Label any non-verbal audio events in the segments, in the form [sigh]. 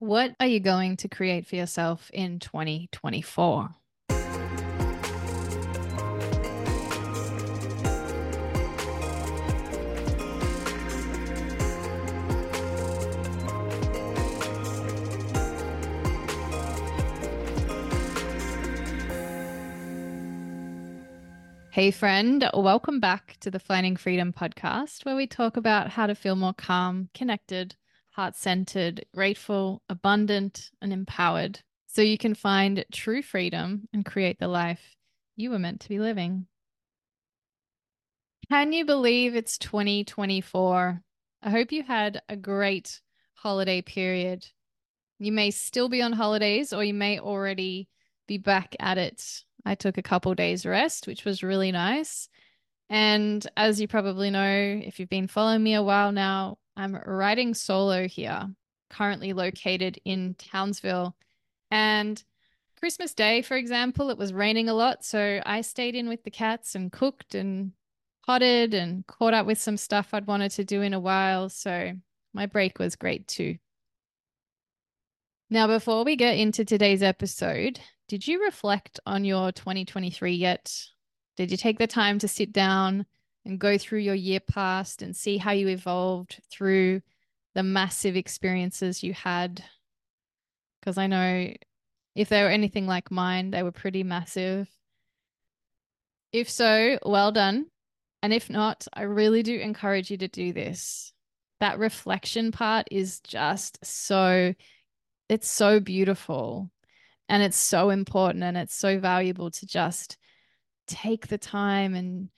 What are you going to create for yourself in 2024? Hey, friend, welcome back to the Finding Freedom podcast, where we talk about how to feel more calm, connected, heart centered, grateful, abundant, and empowered so you can find true freedom and create the life you were meant to be living. Can you believe it's 2024? I hope you had a great holiday period. You may still be on holidays or you may already be back at it. I took a couple days rest, which was really nice. And as you probably know, if you've been following me a while now, I'm riding solo here, currently located in Townsville. And Christmas Day, for example, it was raining a lot. So I stayed in with the cats and cooked and potted and caught up with some stuff I'd wanted to do in a while. So my break was great too. Now, before we get into today's episode, did you reflect on your 2023 yet? Did you take the time to sit down and go through your year past and see how you evolved through the massive experiences you had. Because I know if they were anything like mine, they were pretty massive. If so, well done. And if not, I really do encourage you to do this. That reflection part is just so, it's so beautiful and it's so important and it's so valuable to just take the time and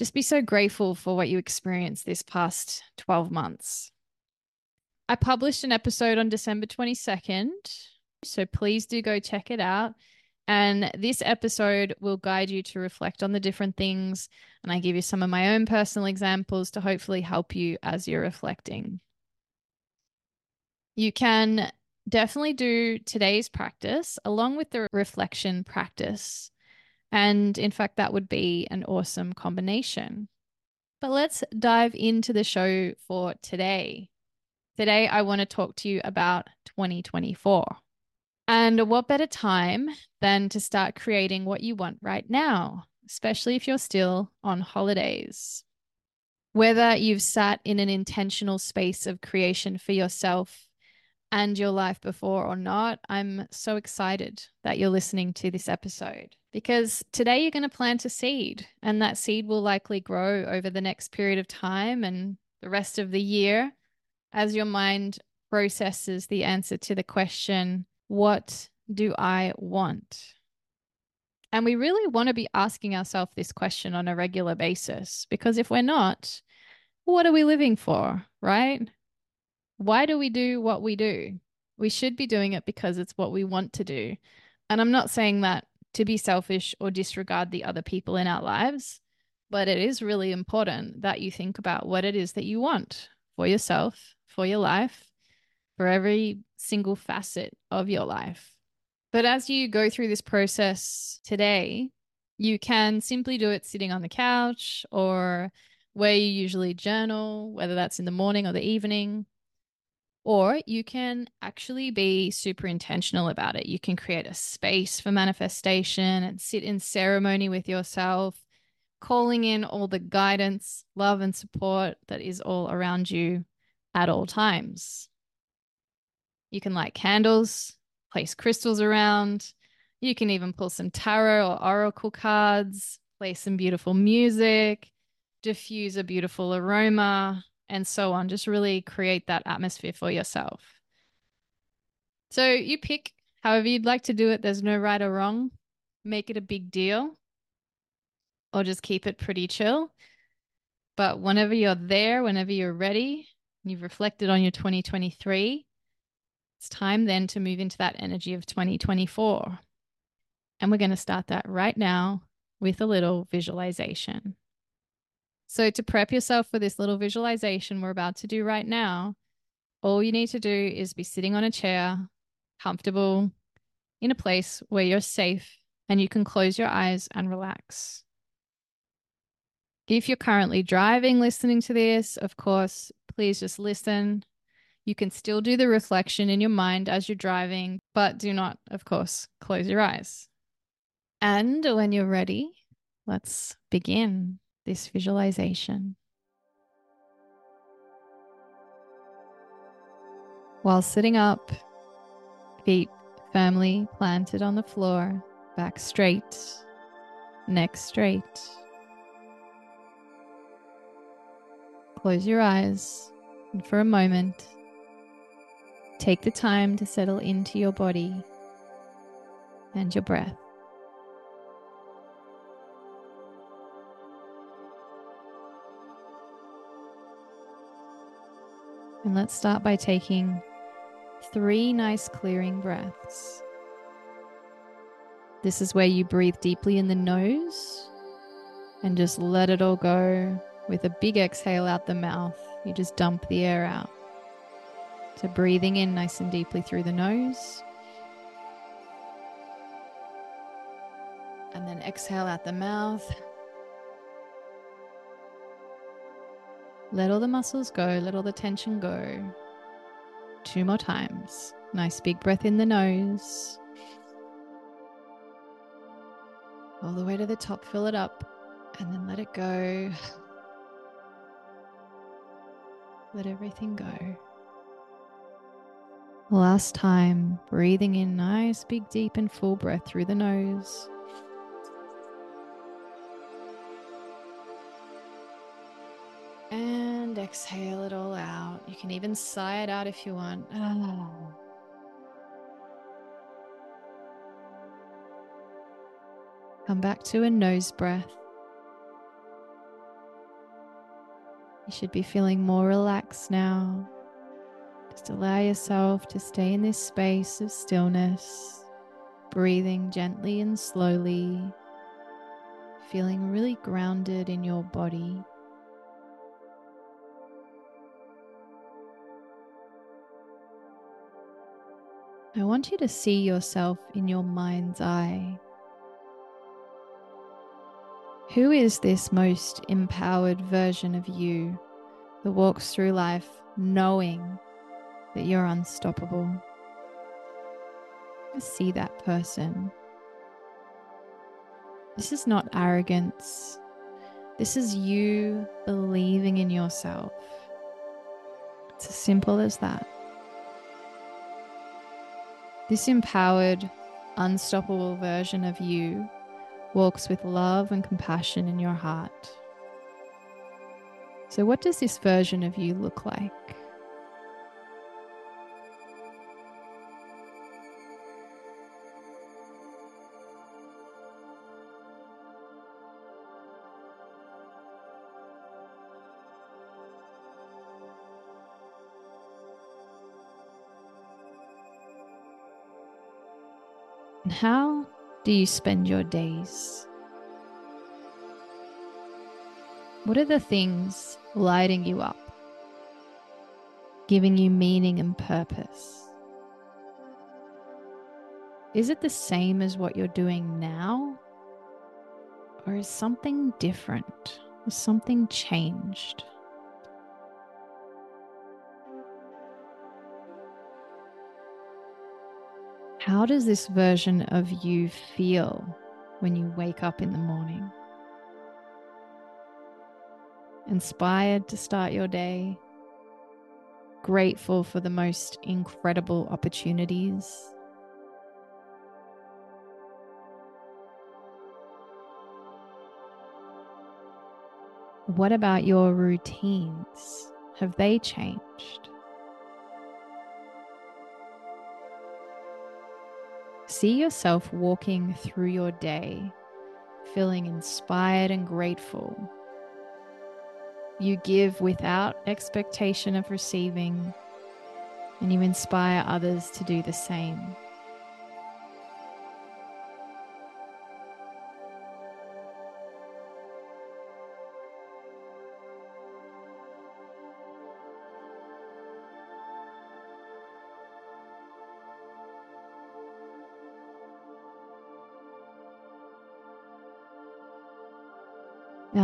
just be so grateful for what you experienced this past 12 months. I published an episode on December 22nd, so please do go check it out. And this episode will guide you to reflect on the different things. And I give you some of my own personal examples to hopefully help you as you're reflecting. You can definitely do today's practice along with the reflection practice and in fact, that would be an awesome combination. But let's dive into the show for today. Today, I want to talk to you about 2024. And what better time than to start creating what you want right now, especially if you're still on holidays? Whether you've sat in an intentional space of creation for yourself and your life before or not, I'm so excited that you're listening to this episode because today you're going to plant a seed and that seed will likely grow over the next period of time and the rest of the year as your mind processes the answer to the question, What do I want? And we really want to be asking ourselves this question on a regular basis because if we're not, what are we living for, right? Why do we do what we do? We should be doing it because it's what we want to do. And I'm not saying that to be selfish or disregard the other people in our lives, but it is really important that you think about what it is that you want for yourself, for your life, for every single facet of your life. But as you go through this process today, you can simply do it sitting on the couch or where you usually journal, whether that's in the morning or the evening. Or you can actually be super intentional about it. You can create a space for manifestation and sit in ceremony with yourself, calling in all the guidance, love, and support that is all around you at all times. You can light candles, place crystals around. You can even pull some tarot or oracle cards, play some beautiful music, diffuse a beautiful aroma, and so on. Just really create that atmosphere for yourself. So you pick however you'd like to do it. There's no right or wrong. Make it a big deal or just keep it pretty chill. But whenever you're there, whenever you're ready, you've reflected on your 2023, it's time then to move into that energy of 2024. And we're going to start that right now with a little visualization. So, to prep yourself for this little visualization we're about to do right now, all you need to do is be sitting on a chair, comfortable, in a place where you're safe and you can close your eyes and relax. If you're currently driving listening to this, of course, please just listen. You can still do the reflection in your mind as you're driving, but do not, of course, close your eyes. And when you're ready, let's begin this visualization. While sitting up, feet firmly planted on the floor, back straight, neck straight. Close your eyes and for a moment, take the time to settle into your body and your breath. And let's start by taking three nice clearing breaths. This is where you breathe deeply in the nose and just let it all go. With a big exhale out the mouth, you just dump the air out. So, breathing in nice and deeply through the nose. And then exhale out the mouth. Let all the muscles go, let all the tension go. Two more times. Nice big breath in the nose. All the way to the top, fill it up, and then let it go. [sighs] Let everything go. Last time, breathing in nice, big, deep, and full breath through the nose. Exhale it all out. You can even sigh it out if you want. Oh. Come back to a nose breath. You should be feeling more relaxed now. Just allow yourself to stay in this space of stillness, breathing gently and slowly, feeling really grounded in your body. I want you to see yourself in your mind's eye. Who is this most empowered version of you that walks through life knowing that you're unstoppable? See that person. This is not arrogance. This is you believing in yourself. It's as simple as that. This empowered, unstoppable version of you walks with love and compassion in your heart. So, what does this version of you look like? And how do you spend your days? What are the things lighting you up, giving you meaning and purpose? Is it the same as what you're doing now? Or is something different? Has something changed? How does this version of you feel when you wake up in the morning? Inspired to start your day, grateful for the most incredible opportunities. What about your routines? Have they changed? See yourself walking through your day, feeling inspired and grateful. You give without expectation of receiving, and you inspire others to do the same.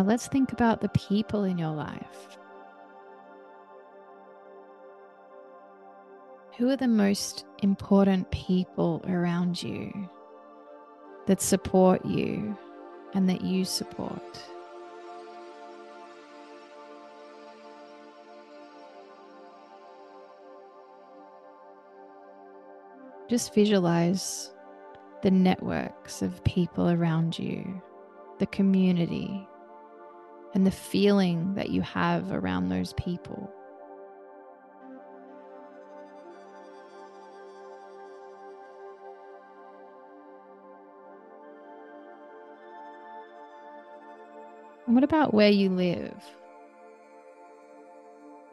Let's think about the people in your life. Who are the most important people around you that support you and that you support? Just visualize the networks of people around you, the community, and the feeling that you have around those people. And what about where you live?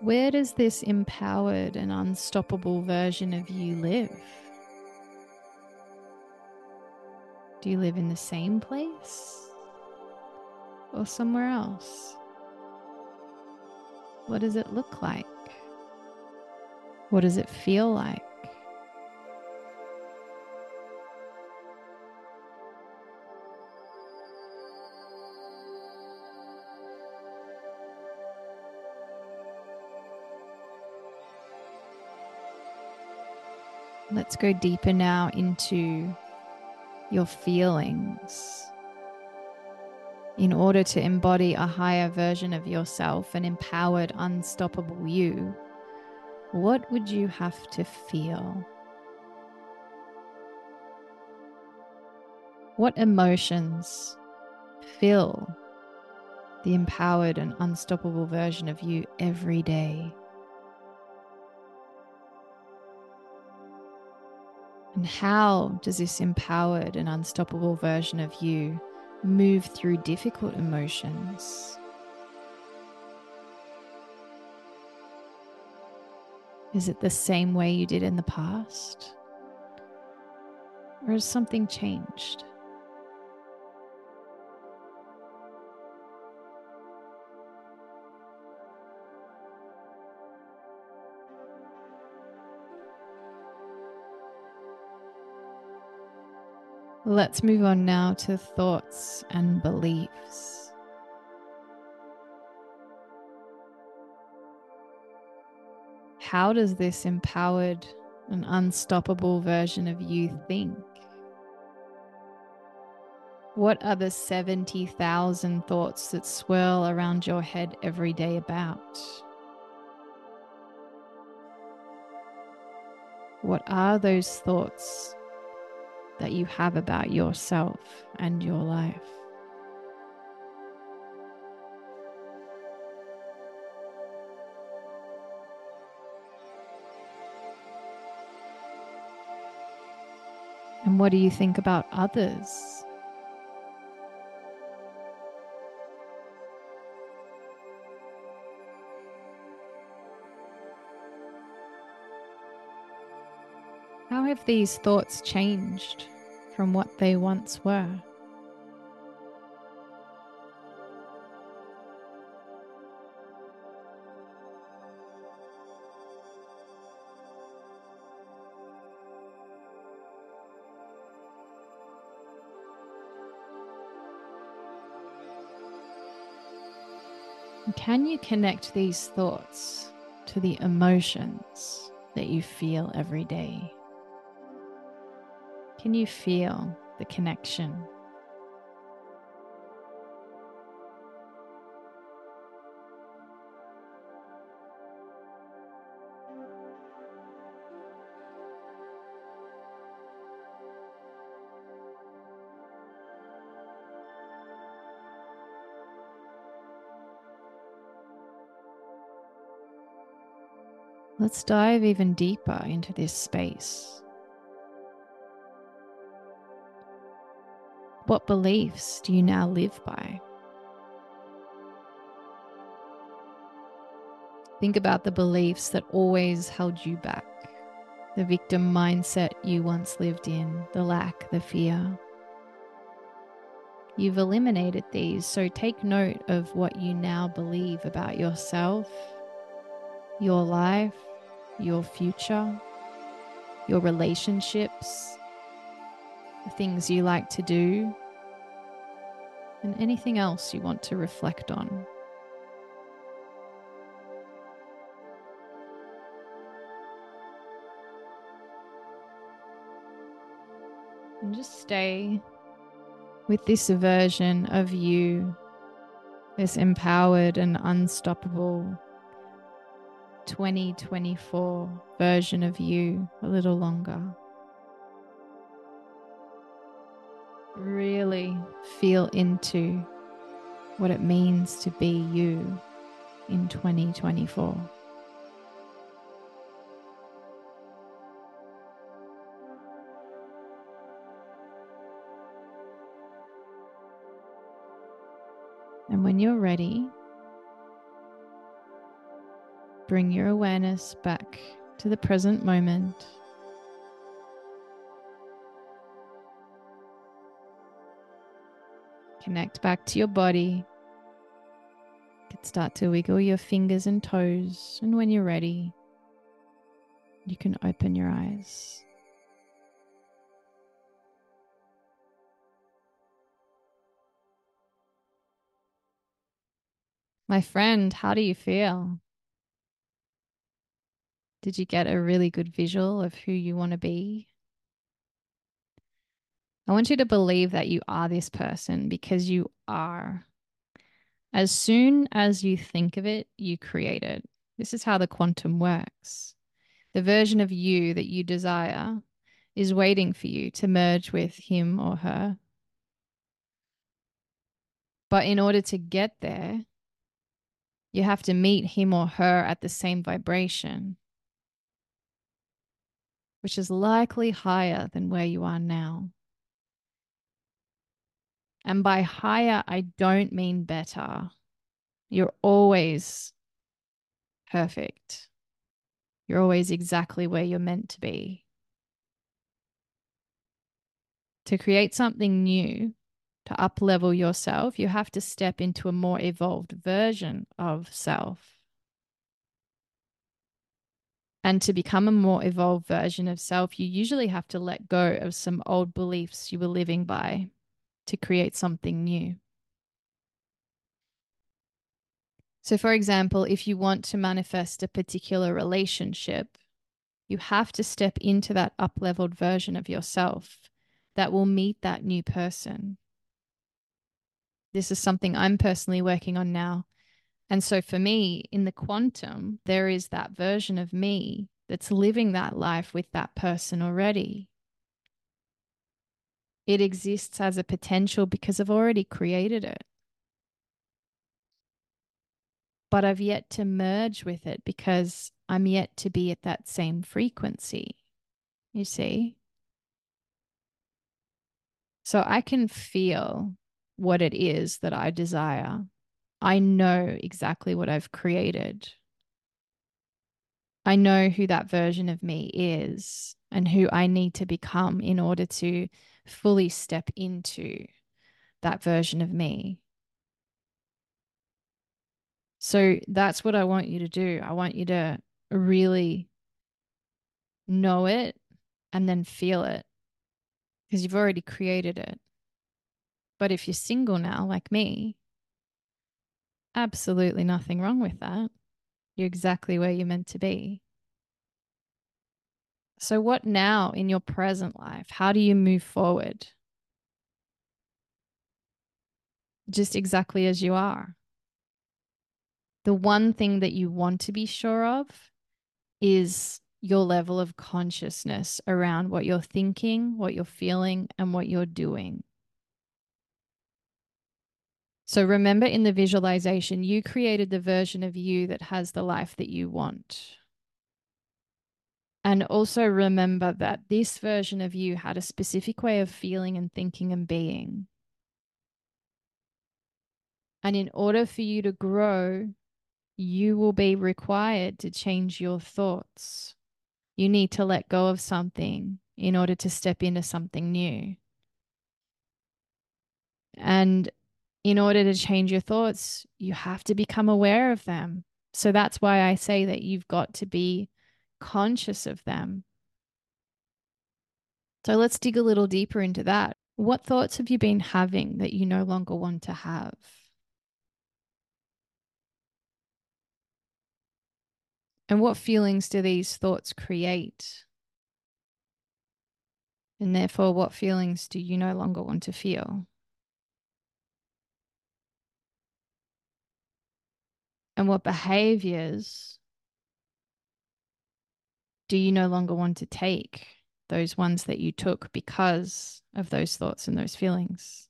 Where does this empowered and unstoppable version of you live? Do you live in the same place or somewhere else? What does it look like? What does it feel like? Let's go deeper now into your feelings in order to embody a higher version of yourself, an empowered, unstoppable you, what would you have to feel? What emotions fill the empowered and unstoppable version of you every day? And how does this empowered and unstoppable version of you move through difficult emotions? Is it the same way you did in the past? Or has something changed? Let's move on now to thoughts and beliefs. How does this empowered and unstoppable version of you think? What are the 70,000 thoughts that swirl around your head every day about? What are those thoughts that you have about yourself and your life. And what do you think about others? How have these thoughts changed from what they once were? Can you connect these thoughts to the emotions that you feel every day? Can you feel the connection? Let's dive even deeper into this space. What beliefs do you now live by? Think about the beliefs that always held you back, the victim mindset you once lived in, the lack, the fear. You've eliminated these, so take note of what you now believe about yourself, your life, your future, your relationships, the things you like to do, and anything else you want to reflect on. And just stay with this version of you, this empowered and unstoppable 2024 version of you a little longer. Really feel into what it means to be you in 2024. And when you're ready, bring your awareness back to the present moment. Connect back to your body. You can start to wiggle your fingers and toes. And when you're ready, you can open your eyes. My friend, how do you feel? Did you get a really good visual of who you want to be? I want you to believe that you are this person because you are. As soon as you think of it, you create it. This is how the quantum works. The version of you that you desire is waiting for you to merge with him or her. But in order to get there, you have to meet him or her at the same vibration, which is likely higher than where you are now. And by higher, I don't mean better. You're always perfect. You're always exactly where you're meant to be. To create something new, to up level yourself, you have to step into a more evolved version of self. And to become a more evolved version of self, you usually have to let go of some old beliefs you were living by to create something new. So, for example, if you want to manifest a particular relationship, you have to step into that up leveled version of yourself that will meet that new person. This is something I'm personally working on now. And so, for me, in the quantum, there is that version of me that's living that life with that person already it exists as a potential because I've already created it. But I've yet to merge with it because I'm yet to be at that same frequency. You see? So I can feel what it is that I desire. I know exactly what I've created. I know who that version of me is and who I need to become in order to fully step into that version of me. So that's what I want you to do. I want you to really know it and then feel it because you've already created it. But if you're single now, like me, absolutely nothing wrong with that. You're exactly where you're meant to be. So, what now in your present life? How do you move forward? Just exactly as you are. The one thing that you want to be sure of is your level of consciousness around what you're thinking, what you're feeling, and what you're doing. So remember in the visualization, you created the version of you that has the life that you want. And also remember that this version of you had a specific way of feeling and thinking and being. And in order for you to grow, you will be required to change your thoughts. You need to let go of something in order to step into something new. And in order to change your thoughts, you have to become aware of them. So that's why I say that you've got to be conscious of them. So let's dig a little deeper into that. What thoughts have you been having that you no longer want to have? And what feelings do these thoughts create? And therefore, what feelings do you no longer want to feel? And what behaviors do you no longer want to take? Those ones that you took because of those thoughts and those feelings.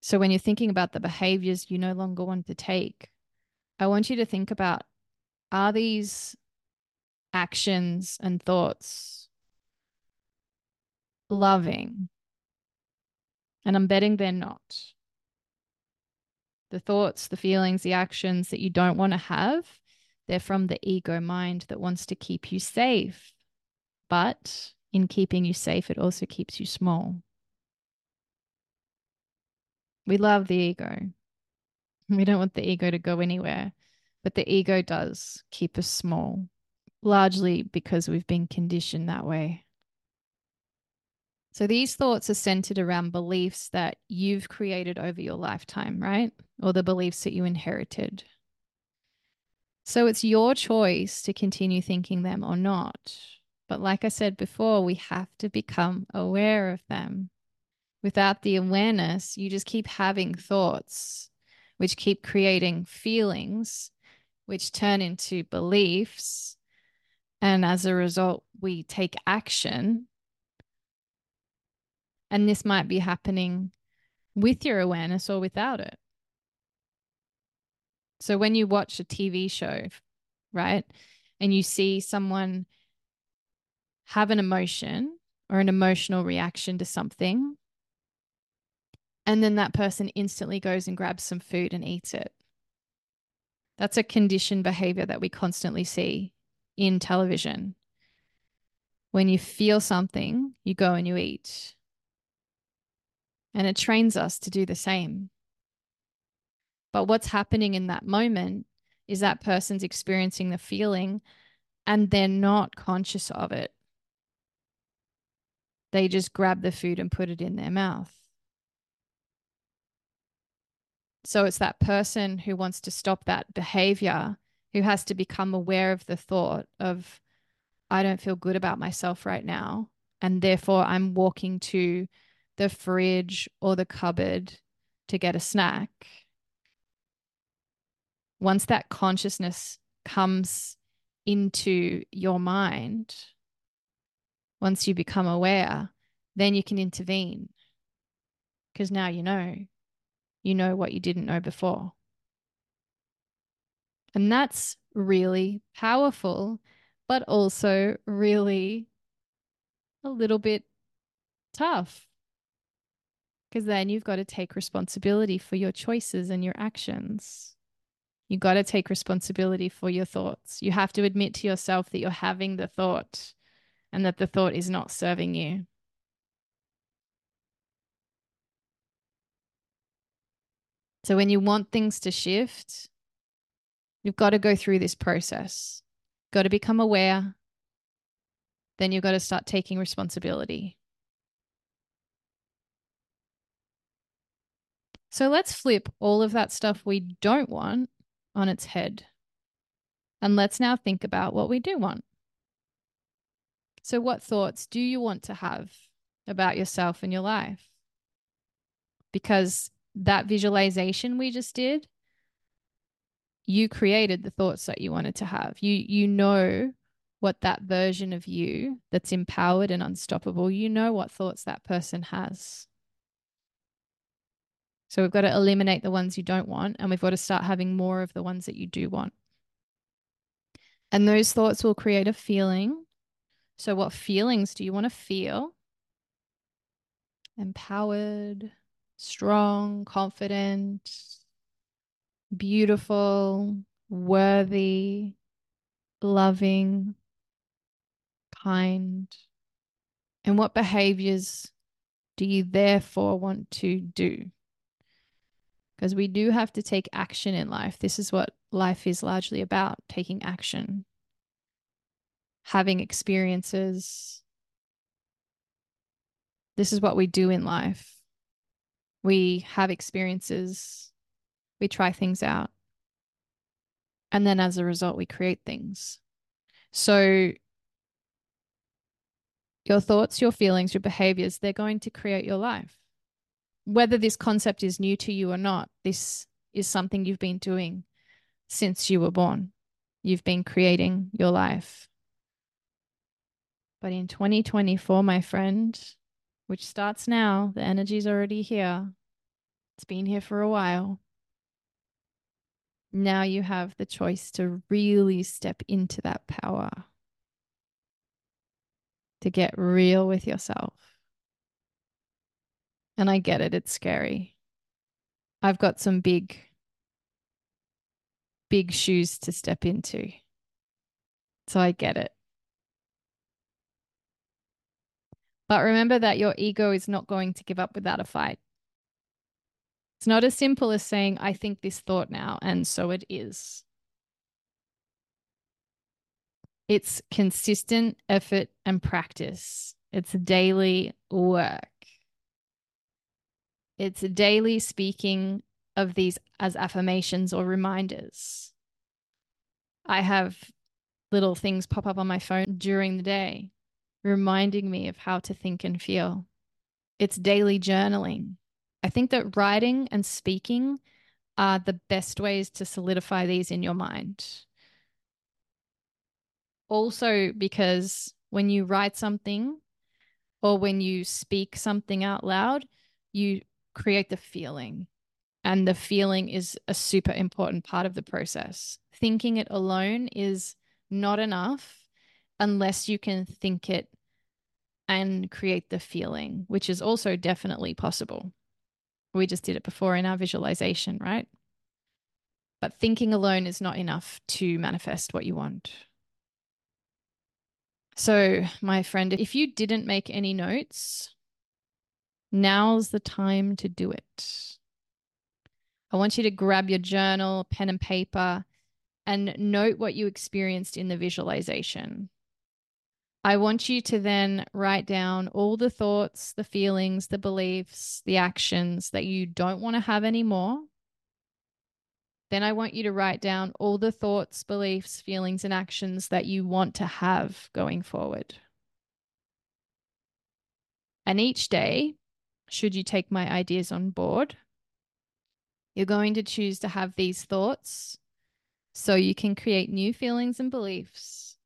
So, when you're thinking about the behaviors you no longer want to take, I want you to think about are these actions and thoughts loving? And I'm betting they're not. The thoughts, the feelings, the actions that you don't want to have, they're from the ego mind that wants to keep you safe. But in keeping you safe, it also keeps you small. We love the ego. [laughs] We don't want the ego to go anywhere, but the ego does keep us small, largely because we've been conditioned that way. So these thoughts are centered around beliefs that you've created over your lifetime, right? Or the beliefs that you inherited. So it's your choice to continue thinking them or not. But like I said before, we have to become aware of them. Without the awareness, you just keep having thoughts, which keep creating feelings, which turn into beliefs. And as a result, we take action and this might be happening with your awareness or without it. So when you watch a TV show, right, and you see someone have an emotion or an emotional reaction to something, and then that person instantly goes and grabs some food and eats it. That's a conditioned behavior that we constantly see in television. When you feel something, you go and you eat. And it trains us to do the same. But what's happening in that moment is that person's experiencing the feeling and they're not conscious of it. They just grab the food and put it in their mouth. So it's that person who wants to stop that behavior who has to become aware of the thought of, I don't feel good about myself right now. And therefore, I'm walking to the fridge or the cupboard to get a snack, once that consciousness comes into your mind, once you become aware, then you can intervene because now you know. You know what you didn't know before. And that's really powerful, but also really a little bit tough because then you've got to take responsibility for your choices and your actions. You've got to take responsibility for your thoughts. You have to admit to yourself that you're having the thought and that the thought is not serving you. So when you want things to shift, you've got to go through this process. You've Got to become aware. Then you've got to start taking responsibility. So let's flip all of that stuff we don't want on its head. And let's now think about what we do want. So, what thoughts do you want to have about yourself and your life? Because that visualization we just did, you created the thoughts that you wanted to have. You you know what that version of you that's empowered and unstoppable, you know what thoughts that person has. So we've got to eliminate the ones you don't want, and we've got to start having more of the ones that you do want. And those thoughts will create a feeling. So, what feelings do you want to feel? Empowered, strong, confident, beautiful, worthy, loving, kind. And what behaviors do you therefore want to do? Because we do have to take action in life. This is what life is largely about taking action, having experiences. This is what we do in life. We have experiences, we try things out. And then as a result, we create things. So your thoughts, your feelings, your behaviors, they're going to create your life. Whether this concept is new to you or not, this is something you've been doing since you were born. You've been creating your life. But in 2024, my friend, which starts now, the energy's already here. It's been here for a while. Now you have the choice to really step into that power to get real with yourself. And I get it, it's scary. I've got some big, big shoes to step into. So I get it. But remember that your ego is not going to give up without a fight. It's not as simple as saying, I think this thought now, and so it is. It's consistent effort and practice. It's daily work. It's daily speaking of these as affirmations or reminders. I have little things pop up on my phone during the day, reminding me of how to think and feel. It's daily journaling. I think that writing and speaking are the best ways to solidify these in your mind also because when you write something or when you speak something out loud, you create the feeling. And the feeling is a super important part of the process. Thinking it alone is not enough unless you can think it and create the feeling, which is also definitely possible. We just did it before in our visualization, right? But thinking alone is not enough to manifest what you want. So, my friend, if you didn't make any notes, now's the time to do it. I want you to grab your journal, pen and paper, and note what you experienced in the visualization. I want you to then write down all the thoughts, the feelings, the beliefs, the actions that you don't want to have anymore then I want you to write down all the thoughts, beliefs, feelings, and actions that you want to have going forward. And each day, should you take my ideas on board, you're going to choose to have these thoughts so you can create new feelings and beliefs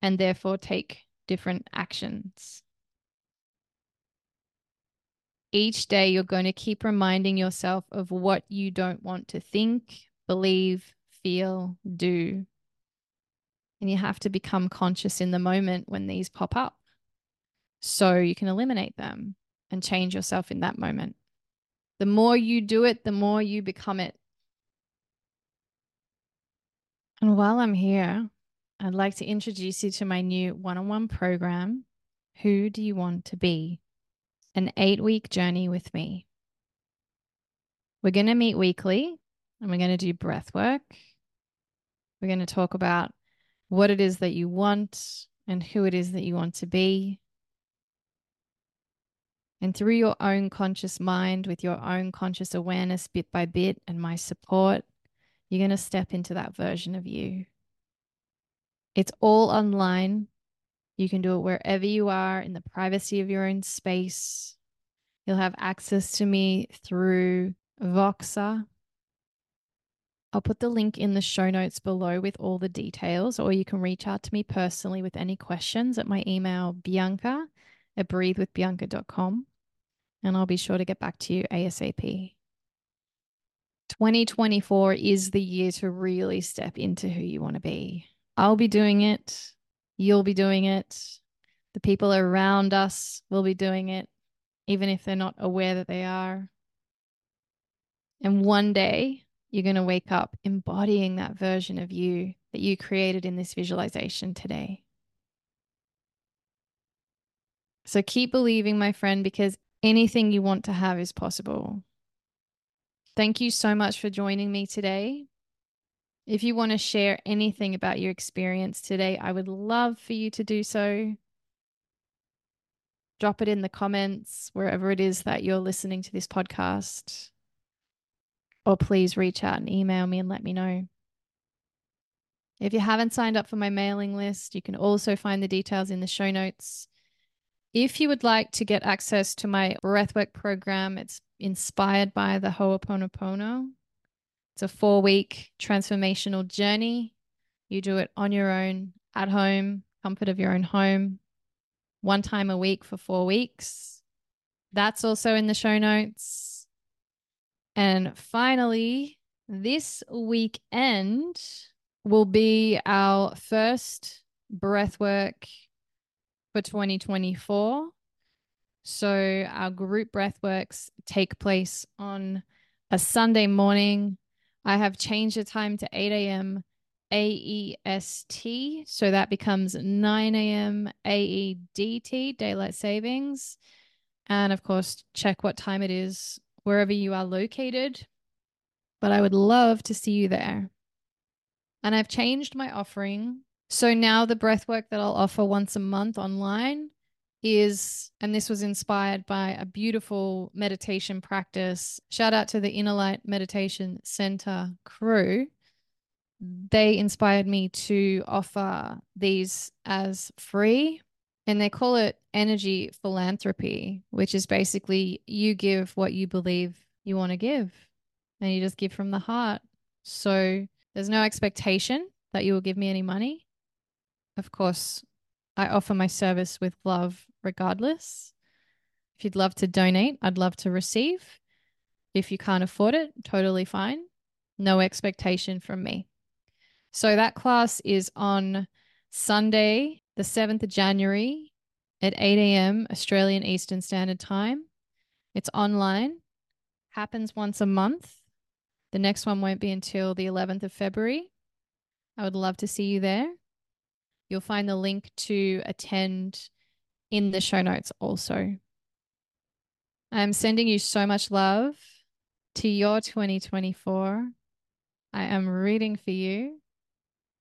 and therefore take different actions. Each day you're going to keep reminding yourself of what you don't want to think, believe, feel, do. And you have to become conscious in the moment when these pop up so you can eliminate them and change yourself in that moment. The more you do it, the more you become it. And while I'm here, I'd like to introduce you to my new one on one program. Who do you want to be? an eight week journey with me. We're going to meet weekly and we're going to do breath work. We're going to talk about what it is that you want and who it is that you want to be. And through your own conscious mind, with your own conscious awareness, bit by bit, and my support, you're going to step into that version of you. It's all online. You can do it wherever you are in the privacy of your own space. You'll have access to me through Voxer. I'll put the link in the show notes below with all the details, or you can reach out to me personally with any questions at my email, bianca at breathewithbianca.com, and I'll be sure to get back to you ASAP. 2024 is the year to really step into who you want to be. I'll be doing it. You'll be doing it. The people around us will be doing it, even if they're not aware that they are. And one day you're going to wake up embodying that version of you that you created in this visualization today. So keep believing, my friend, because anything you want to have is possible. Thank you so much for joining me today. If you want to share anything about your experience today, I would love for you to do so. Drop it in the comments wherever it is that you're listening to this podcast. Or please reach out and email me and let me know. If you haven't signed up for my mailing list, you can also find the details in the show notes. If you would like to get access to my breathwork program, it's inspired by the Ho'oponopono. It's a four week transformational journey. You do it on your own, at home, comfort of your own home, one time a week for four weeks. That's also in the show notes. And finally, this weekend will be our first breathwork for 2024. So our group breathworks take place on a Sunday morning. I have changed the time to 8 a.m. AEST. So that becomes 9 a.m. AEDT, daylight savings. And of course, check what time it is wherever you are located. But I would love to see you there. And I've changed my offering so now the breath work that I'll offer once a month online is, and this was inspired by a beautiful meditation practice. Shout out to the Inner Light Meditation Center crew. They inspired me to offer these as free, and they call it energy philanthropy, which is basically you give what you believe you want to give, and you just give from the heart. So there's no expectation that you will give me any money of course, I offer my service with love regardless. If you'd love to donate, I'd love to receive. If you can't afford it, totally fine. No expectation from me. So that class is on Sunday, the 7th of January at 8 a.m. Australian Eastern Standard Time. It's online, happens once a month. The next one won't be until the 11th of February. I would love to see you there. You'll find the link to attend in the show notes also. I'm sending you so much love to your 2024. I am rooting for you,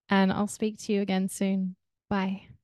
and I'll speak to you again soon. Bye.